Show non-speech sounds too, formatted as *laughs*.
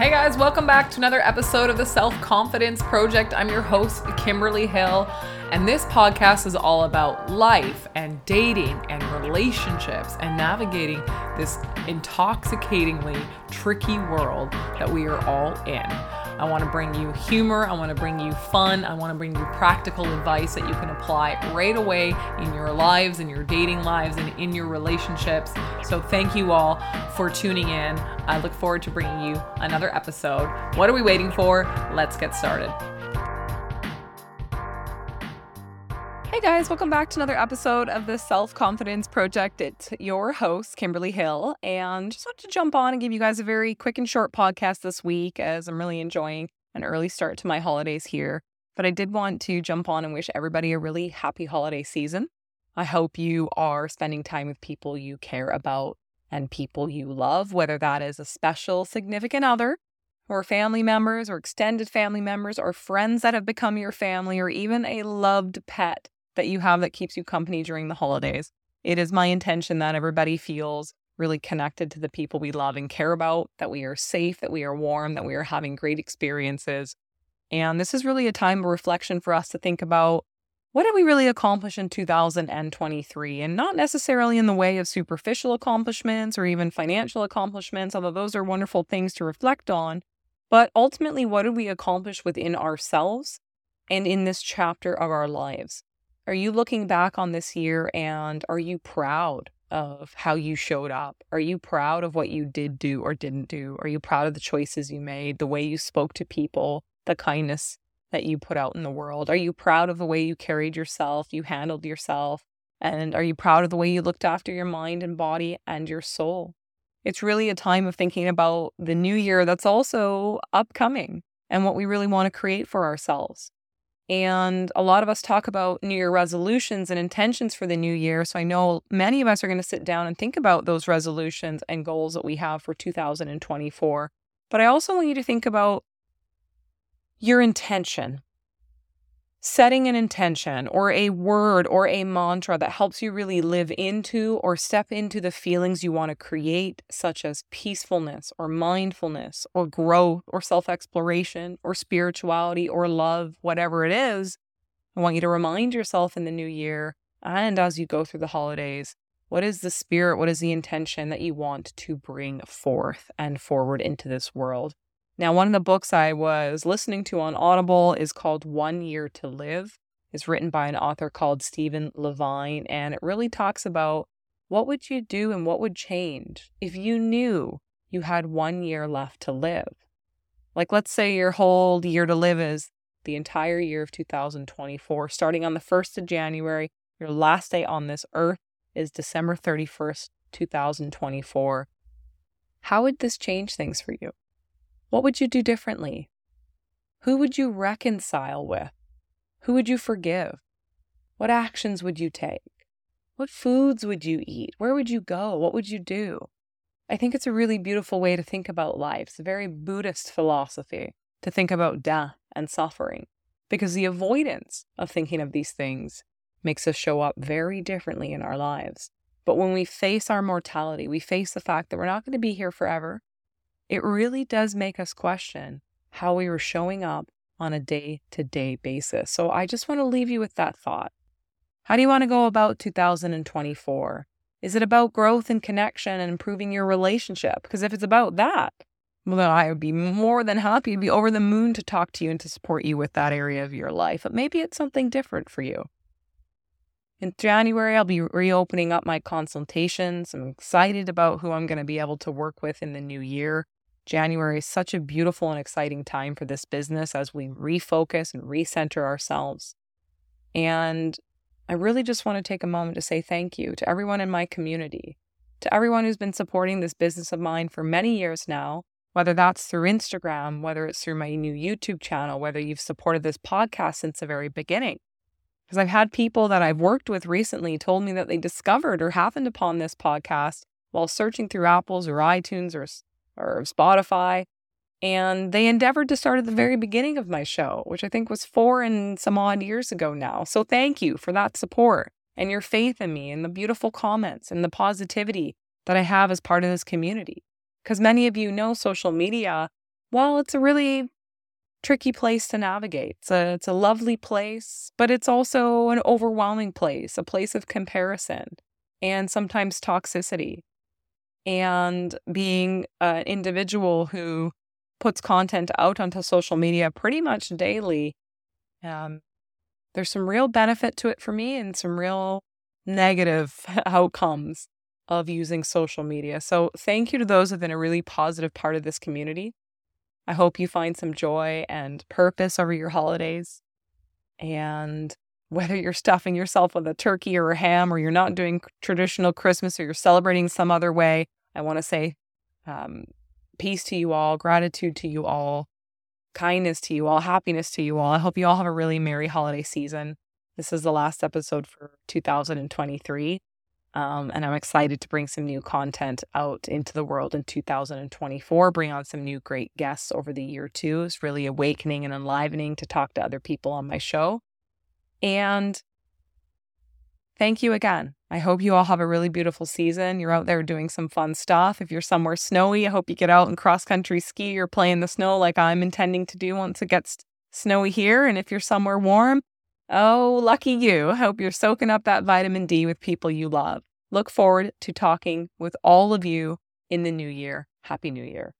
Hey guys, welcome back to another episode of the Self Confidence Project. I'm your host, Kimberly Hill, and this podcast is all about life and dating and relationships and navigating this intoxicatingly tricky world that we are all in. I want to bring you humor. I want to bring you fun. I want to bring you practical advice that you can apply right away in your lives, in your dating lives, and in your relationships. So, thank you all for tuning in. I look forward to bringing you another episode. What are we waiting for? Let's get started. Hey guys, welcome back to another episode of the Self Confidence Project. It's your host, Kimberly Hill, and just wanted to jump on and give you guys a very quick and short podcast this week as I'm really enjoying an early start to my holidays here. But I did want to jump on and wish everybody a really happy holiday season. I hope you are spending time with people you care about and people you love, whether that is a special, significant other, or family members, or extended family members, or friends that have become your family, or even a loved pet that you have that keeps you company during the holidays. It is my intention that everybody feels really connected to the people we love and care about, that we are safe, that we are warm, that we are having great experiences. And this is really a time of reflection for us to think about what did we really accomplish in 2023? And not necessarily in the way of superficial accomplishments or even financial accomplishments, although those are wonderful things to reflect on. But ultimately, what did we accomplish within ourselves and in this chapter of our lives? Are you looking back on this year and are you proud of how you showed up? Are you proud of what you did do or didn't do? Are you proud of the choices you made, the way you spoke to people, the kindness that you put out in the world? Are you proud of the way you carried yourself, you handled yourself? And are you proud of the way you looked after your mind and body and your soul? It's really a time of thinking about the new year that's also upcoming and what we really want to create for ourselves. And a lot of us talk about New Year resolutions and intentions for the new year. So I know many of us are going to sit down and think about those resolutions and goals that we have for 2024. But I also want you to think about your intention setting an intention or a word or a mantra that helps you really live into or step into the feelings you want to create, such as peacefulness or mindfulness or growth or self exploration or spirituality or love, whatever it is. I want you to remind yourself in the new year and as you go through the holidays what is the spirit, what is the intention that you want to bring forth and forward into this world? Now, one of the books I was listening to on Audible is called One Year to Live. It's written by an author called Stephen Levine, and it really talks about what would you do and what would change if you knew you had one year left to live. Like, let's say your whole year to live is the entire year of 2024, starting on the 1st of January. Your last day on this earth is December 31st, 2024. How would this change things for you? What would you do differently? Who would you reconcile with? Who would you forgive? What actions would you take? What foods would you eat? Where would you go? What would you do? I think it's a really beautiful way to think about life. It's a very Buddhist philosophy to think about death and suffering because the avoidance of thinking of these things makes us show up very differently in our lives. But when we face our mortality, we face the fact that we're not going to be here forever, it really does make us question how we were showing up on a day to day basis. So I just want to leave you with that thought. How do you want to go about 2024? Is it about growth and connection and improving your relationship? Because if it's about that, well, then I would be more than happy to be over the moon to talk to you and to support you with that area of your life. But maybe it's something different for you. In January, I'll be reopening up my consultations. I'm excited about who I'm going to be able to work with in the new year. January is such a beautiful and exciting time for this business as we refocus and recenter ourselves. And I really just want to take a moment to say thank you to everyone in my community, to everyone who's been supporting this business of mine for many years now, whether that's through Instagram, whether it's through my new YouTube channel, whether you've supported this podcast since the very beginning. Because I've had people that I've worked with recently told me that they discovered or happened upon this podcast while searching through Apple's or iTunes or or Spotify. And they endeavored to start at the very beginning of my show, which I think was four and some odd years ago now. So thank you for that support and your faith in me and the beautiful comments and the positivity that I have as part of this community. Because many of you know social media well, it's a really tricky place to navigate. It's a, it's a lovely place, but it's also an overwhelming place, a place of comparison and sometimes toxicity. And being an individual who puts content out onto social media pretty much daily, um, there's some real benefit to it for me and some real negative *laughs* outcomes of using social media. So, thank you to those who have been a really positive part of this community. I hope you find some joy and purpose over your holidays. And whether you're stuffing yourself with a turkey or a ham, or you're not doing traditional Christmas, or you're celebrating some other way, I want to say um, peace to you all, gratitude to you all, kindness to you all, happiness to you all. I hope you all have a really merry holiday season. This is the last episode for 2023. Um, and I'm excited to bring some new content out into the world in 2024, bring on some new great guests over the year too. It's really awakening and enlivening to talk to other people on my show. And thank you again. I hope you all have a really beautiful season. You're out there doing some fun stuff. If you're somewhere snowy, I hope you get out and cross country ski or play in the snow like I'm intending to do once it gets snowy here. And if you're somewhere warm, Oh, lucky you. I Hope you're soaking up that vitamin D with people you love. Look forward to talking with all of you in the new year. Happy New Year.